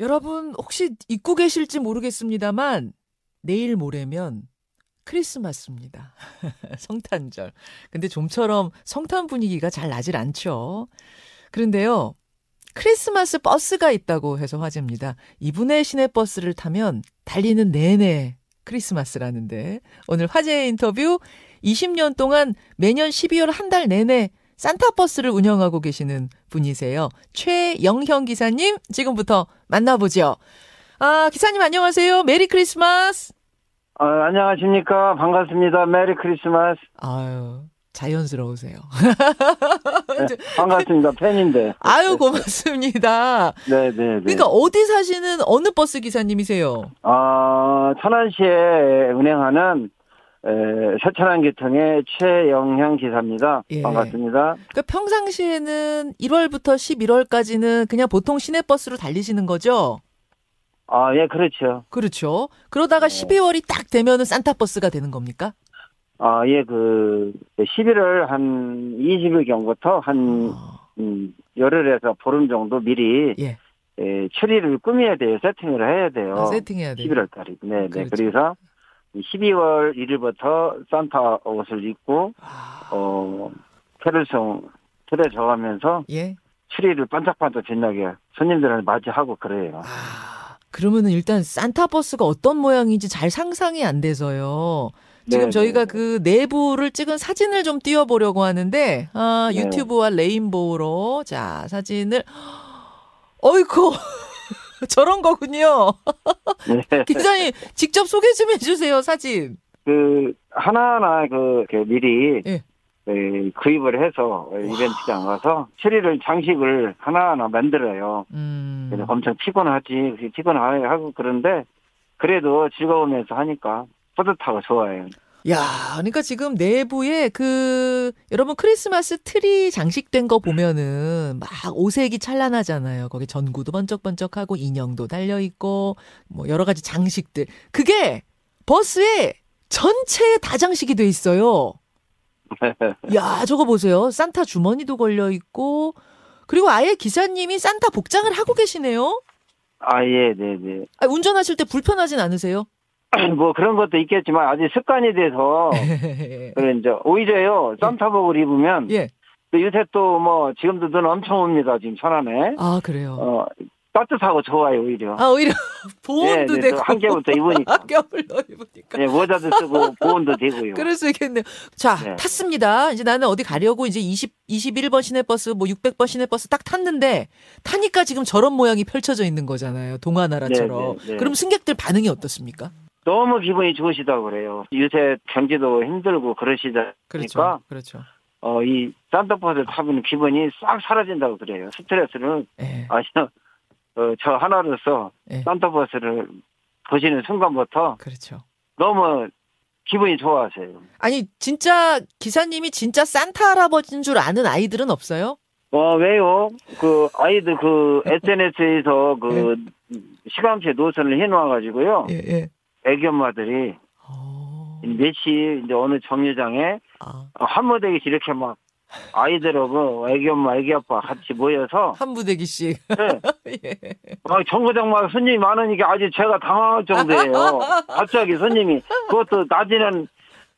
여러분 혹시 잊고 계실지 모르겠습니다만 내일 모레면 크리스마스입니다. 성탄절. 근데 좀처럼 성탄 분위기가 잘 나질 않죠. 그런데요. 크리스마스 버스가 있다고 해서 화제입니다. 이분의 시내 버스를 타면 달리는 내내 크리스마스라는데 오늘 화제의 인터뷰 20년 동안 매년 12월 한 달 내내 산타버스를 운영하고 계시는 분이세요. 최영형 기사님 지금부터 만나보죠. 아 기사님 안녕하세요. 메리 크리스마스. 아, 안녕하십니까. 반갑습니다. 메리 크리스마스. 아유 자연스러우세요. 네, 반갑습니다. 팬인데. 아유 고맙습니다. 네, 네, 네. 그러니까 어디 사시는 어느 버스 기사님이세요? 아, 천안시에 운행하는 에, 서천안계통의 최영형 기사입니다. 예. 반갑습니다. 그러니까 평상시에는 1월부터 11월까지는 그냥 보통 시내버스로 달리시는 거죠? 아, 예, 그렇죠. 그렇죠. 그러다가 네. 12월이 딱 되면은 산타버스가 되는 겁니까? 아, 예, 그 11월 한 20일경부터 한 아, 음, 열흘에서 보름 정도 미리 예. 에, 추리를 꾸며야 돼요. 세팅을 해야 돼요. 아, 세팅해야 돼요. 11월 달이. 네, 네. 그렇죠. 그래서 12월 1일부터 산타 옷을 입고 아, 어, 캐롤송 틀에 저가면서 예. 추리를 반짝반짝 빛나게 손님들을 맞이하고 그래요. 아, 그러면은 일단 산타 버스가 어떤 모양인지 잘 상상이 안 돼서요. 지금 네, 저희가 네. 그 내부를 찍은 사진을 좀 띄워보려고 하는데, 아, 네. 유튜브와 레인보우로, 자, 사진을, 어이쿠, 저런 거군요. 네. 기자님, 직접 소개 좀 해주세요, 사진. 그 하나하나 그, 그 미리 예. 에, 구입을 해서 이벤트장 가서 트리를 장식을 하나하나 만들어요. 음. 그래서 엄청 피곤하지, 피곤하고 그런데 그래도 즐거우면서 하니까 뿌듯하고 좋아요. 야, 그러니까 지금 내부에 그 여러분 크리스마스 트리 장식된 거 보면은 막 오색이 찬란하잖아요. 거기 전구도 번쩍번쩍하고 인형도 달려 있고 뭐 여러 가지 장식들. 그게 버스에 전체에 다 장식이 돼 있어요. 야, 저거 보세요. 산타 주머니도 걸려 있고 그리고 아예 기사님이 산타 복장을 하고 계시네요. 아, 예, 네, 네. 아, 운전하실 때 불편하진 않으세요? 뭐 그런 것도 있겠지만 아직 습관이 돼서 그래 이제 오히려요 산타복을 입으면 예. 또 요새 또 뭐 지금도 눈 엄청 옵니다 지금 천안에 아, 그래요. 어 따뜻하고 좋아요 오히려 아, 오히려 보온도 네, 되고 또한 개부터 입으니까 더 입으니까. 예, 모자도 쓰고 보온도 되고요 그럴 수 있겠네요. 자, 네. 탔습니다. 이제 나는 어디 가려고 이제 20, 21번 시내버스, 뭐 600번 시내버스 딱 탔는데, 타니까 지금 저런 모양이 펼쳐져 있는 거잖아요. 동화나라처럼. 네, 네, 네. 그럼 승객들 반응이 어떻습니까? 너무 기분이 좋으시다고 그래요 요새 경기도 힘들고 그러시다 그렇죠. 그렇죠. 어 이 산타버스 타면 기분이 싹 사라진다고 그래요 스트레스는 예. 아시죠 어, 저 하나로서 예. 산타버스를 보시는 순간부터 그렇죠. 너무 기분이 좋아하세요. 아니, 진짜 기사님이 진짜 산타 할아버지인 줄 아는 아이들은 없어요? 어, 왜요? 그, 아이들 그, SNS에서 그, 시간표 노선을 해놓아가지고요. 예, 예. 애기 엄마들이 어, 몇시 이제 어느 정류장에 아, 한 무대기씩 이렇게 막 아이들하고 애기 엄마, 애기 아빠 같이 모여서 한 부대기씩. 네, 예. 막 정거장 막 손님이 많으니까 아주 제가 당황할 정도예요. 갑자기 손님이 그것도 낮에는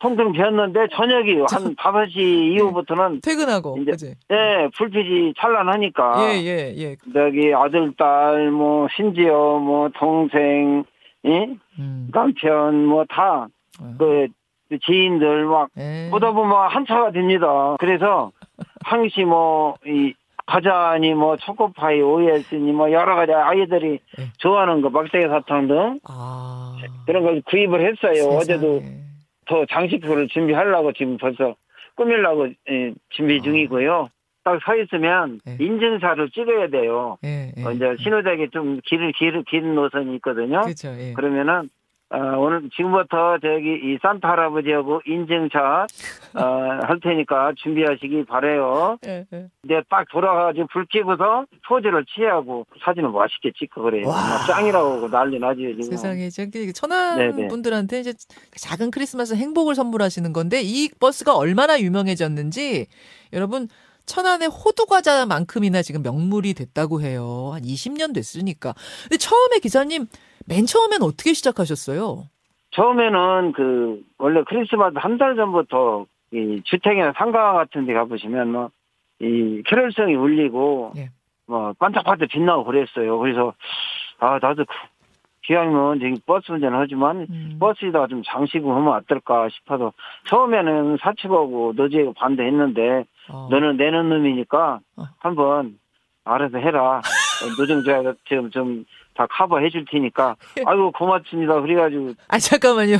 통통 비었는데 저녁이 한 5시 이후부터는 퇴근하고. 이제- 그지? 네, 불빛이 찬란하니까 예, 예, 예. 저기 아들, 딸, 뭐 심지어 뭐 동생, 이? 음. 남편 뭐다 어. 그 지인들 막 예. 보다 보면 한차가 됩니다. 그래서 항시 뭐이 과자니 뭐 초코파이, 오이스니 뭐 여러 가지 아이들이 예. 좋아하는 거 막대기 사탕 등 아. 그런 걸 구입을 했어요. 어제도 세상에. 더 장식표를 준비하려고 지금 벌써 꾸밀려고 예, 준비 아. 중이고요. 딱 서 있으면 네. 인증사를 찍어야 돼요. 예, 예. 어, 이제 신호대기 좀 길, 길, 긴 노선이 있거든요. 그렇죠. 예. 그러면은 어, 오늘 지금부터 저기 이 산타 할아버지하고 인증샷 어, 할 테니까 준비하시기 바래요. 예, 예. 이제 딱 돌아가지고 불 켜고서 포즈를 취하고 사진을 멋있게 찍고 그래요. 와. 막 짱이라고 난리 나죠 지금. 세상에 저기 천안 네네. 분들한테 이제 작은 크리스마스 행복을 선물하시는 건데 이 버스가 얼마나 유명해졌는지 여러분 천안의 호두 과자만큼이나 지금 명물이 됐다고 해요. 한 20년 됐으니까. 근데 처음에 기사님 맨 처음엔 어떻게 시작하셨어요? 처음에는 그 원래 크리스마스 한 달 전부터 이 주택이나 상가 같은 데 가보시면 뭐 이 캐럴성이 울리고 예. 뭐 반짝반짝 빛나고 그랬어요. 그래서 아 나도 그 기왕이면 지금 버스 운전을 하지만 음. 버스에다가 좀 장식을 하면 어떨까 싶어서 처음에는 사측하고 너지하고 반대했는데 어. 너는 내는 놈이니까 어. 한번 알아서 해라. 노정조야 지금 좀 다 커버 해 줄 테니까 아이고 고맙습니다. 그래가지고 아 잠깐만요.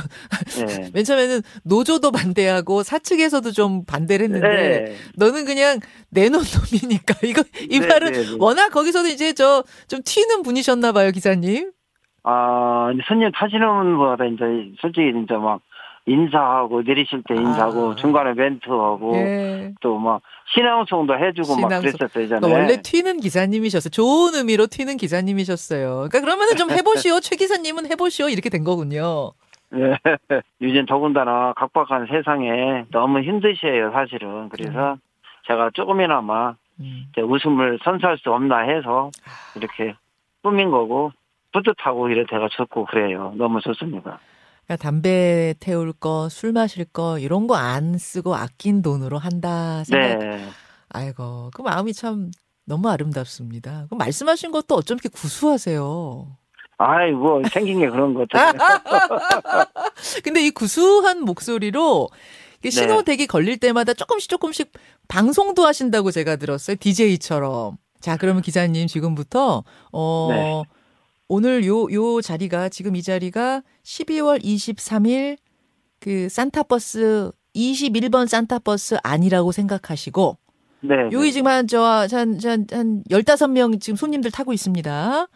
네. 맨 처음에는 노조도 반대하고 사측에서도 좀 반대를 했는데 네. 너는 그냥 내놓은 놈이니까 이거 이 네, 말은 네, 네. 워낙 거기서도 이제 저 좀 튀는 분이셨나 봐요 기사님. 아, 이제 손님 타시는 분보다 이제 솔직히 진짜 막 인사하고 내리실 때 인사하고 아. 중간에 멘트하고 예. 또막 신앙송도 해주고 막 신앙송. 그랬었어요 예전에. 그러니까 원래 튀는 기사님이셨어요. 좋은 의미로 튀는 기사님이셨어요. 그러니까 그러면은 좀 해보시오. 최 기사님은 해보시오. 이렇게 된 거군요. 예. 요즘 더군다나 각박한 세상에 너무 힘드셔요 사실은. 그래서 제가 조금이나마 음. 이제 웃음을 선사할 수 없나 해서 아. 이렇게 꾸민 거고 뿌듯하고 이래 제가 좋고 그래요. 너무 좋습니다. 그러니까 담배 태울 거, 술 마실 거 이런 거 안 쓰고 아낀 돈으로 한다 생각. 네. 아이고 그 마음이 참 너무 아름답습니다. 그 말씀하신 것도 어쩜 이렇게 구수하세요. 아이고 생긴 게 그런 것 같아요. 근데 이 구수한 목소리로 이게 네. 신호대기 걸릴 때마다 조금씩 조금씩 방송도 하신다고 제가 들었어요. DJ처럼. 자, 그러면 기자님 지금부터 어 네. 오늘 요 요 자리가 지금 이 자리가 12월 23일 그 산타버스 21번 산타버스 아니라고 생각하시고 네. 여기 지금 한 저 한 한 한 15명 지금 손님들 타고 있습니다.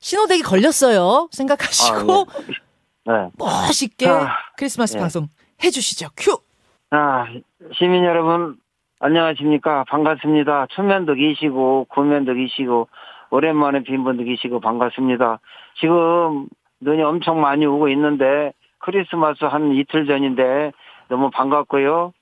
신호대기 걸렸어요. 생각하시고 아, 네. 멋있게 아, 크리스마스 네. 방송 해주시죠. 큐. 아, 시민 여러분, 안녕하십니까. 반갑습니다. 초면도 계시고, 구면도 계시고, 오랜만에 빈 분도 계시고, 반갑습니다. 지금 눈이 엄청 많이 오고 있는데, 크리스마스 한 이틀 전인데, 너무 반갑고요.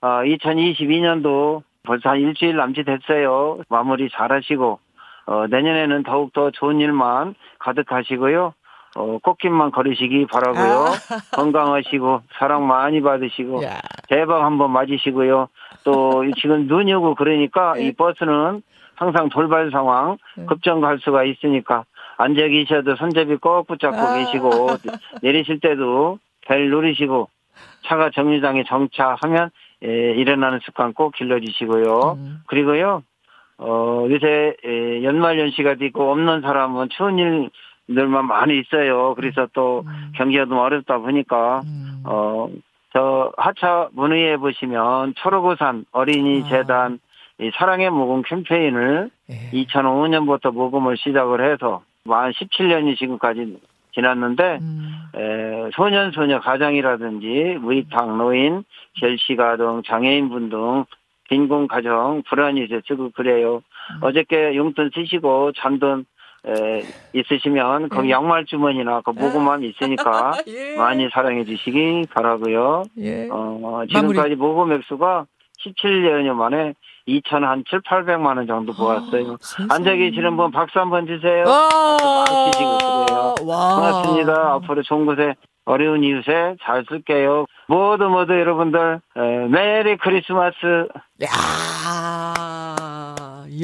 아, 2022년도 벌써 한 일주일 남짓 됐어요. 마무리 잘 하시고, 어, 내년에는 더욱더 좋은 일만 가득하시고요. 어, 꽃길만 걸으시기 바라고요. 건강하시고, 사랑 많이 받으시고, 야. 대박 한번 맞으시고요. 또 지금 눈이 오고 그러니까 네. 이 버스는 항상 돌발 상황 네. 급정 갈 수가 있으니까 앉아 계셔도 손잡이 꼭 붙잡고 아. 계시고 내리실 때도 벨 누르시고 차가 정류장에 정차하면 예, 일어나는 습관 꼭 길러주시고요. 음. 그리고요 어 요새 예, 연말 연시가 되고 없는 사람은 추운 일 들만 많이 있어요. 그래서 또 음. 경기가 너무 어렵다 보니까 음. 어, 저 하차 문의에 보시면 초록우산 어린이 아. 재단 이 사랑의 모금 캠페인을 예. 2005년부터 모금을 시작을 해서 만 17년이 지금까지 지났는데 음. 에, 소년 소녀 가장이라든지 무익당 노인 결시가등 장애인분 등 빈곤 가정 불안이 이제 쓰고 그래요. 음. 어저께 용돈 쓰시고 잔돈 에, 있으시면 거기 네. 양말 주머니나 그 모금함 있으니까 예. 많이 사랑해 주시기 바라고요. 예. 어, 지금까지 모금 액수가 17년여 만에 2천 한 7, 800만 원 정도 모았어요. 세상에. 앉아 계시는 분 박수 한번 주세요. 와. 그래요. 와. 고맙습니다. 앞으로 좋은 곳에 어려운 이웃에 잘 쓸게요. 모두 모두 여러분들 에, 메리 크리스마스. 야.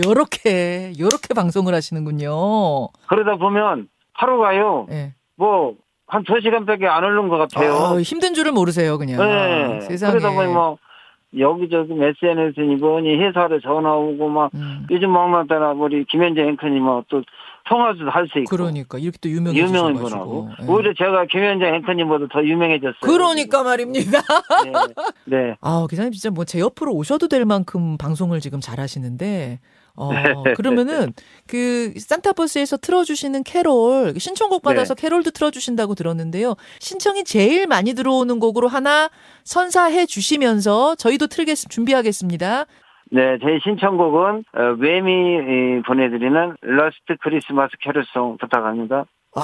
요렇게 요렇게 방송을 하시는군요. 그러다 보면 하루가요. 예. 뭐한두 시간밖에 안 흐른 것 같아요. 아, 힘든 줄을 모르세요, 그냥. 네. 세상에. 그러다 보니 뭐 여기저기 SNS니 뭐니 회사로 전화 오고 막 음. 요즘 막만 따라 우리 김현재 앵커님 뭐또 통화도 할 수 있고 그러니까 이렇게 또 유명한 유명해지셔 가지고. 분하고 예. 오히려 제가 김현재 앵커님보다 더 유명해졌어요. 그러니까 말입니다. 네. 네. 아, 기자님 진짜 뭐 제 옆으로 오셔도 될 만큼 방송을 지금 잘하시는데 어, 네. 그러면은 그 산타버스에서 틀어주시는 캐롤 신청곡 받아서 네. 캐롤도 틀어주신다고 들었는데요. 신청이 제일 많이 들어오는 곡으로 하나 선사해 주시면서 저희도 틀겠 준비하겠습니다. 네, 제 신청곡은 어, Wham의, 보내드리는 Last Christmas 캐롤송 부탁합니다. 와,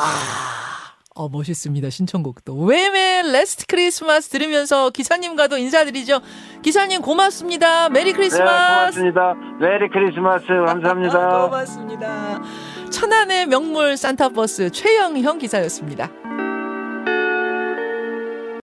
어, 멋있습니다. 신청곡도. Wham의 Last Christmas 들으면서 기사님과도 인사드리죠. 기사님 고맙습니다. 메리 크리스마스. 네, 고맙습니다. 메리 크리스마스. 감사합니다. 고맙습니다. 천안의 명물 산타버스 최영형 기사였습니다.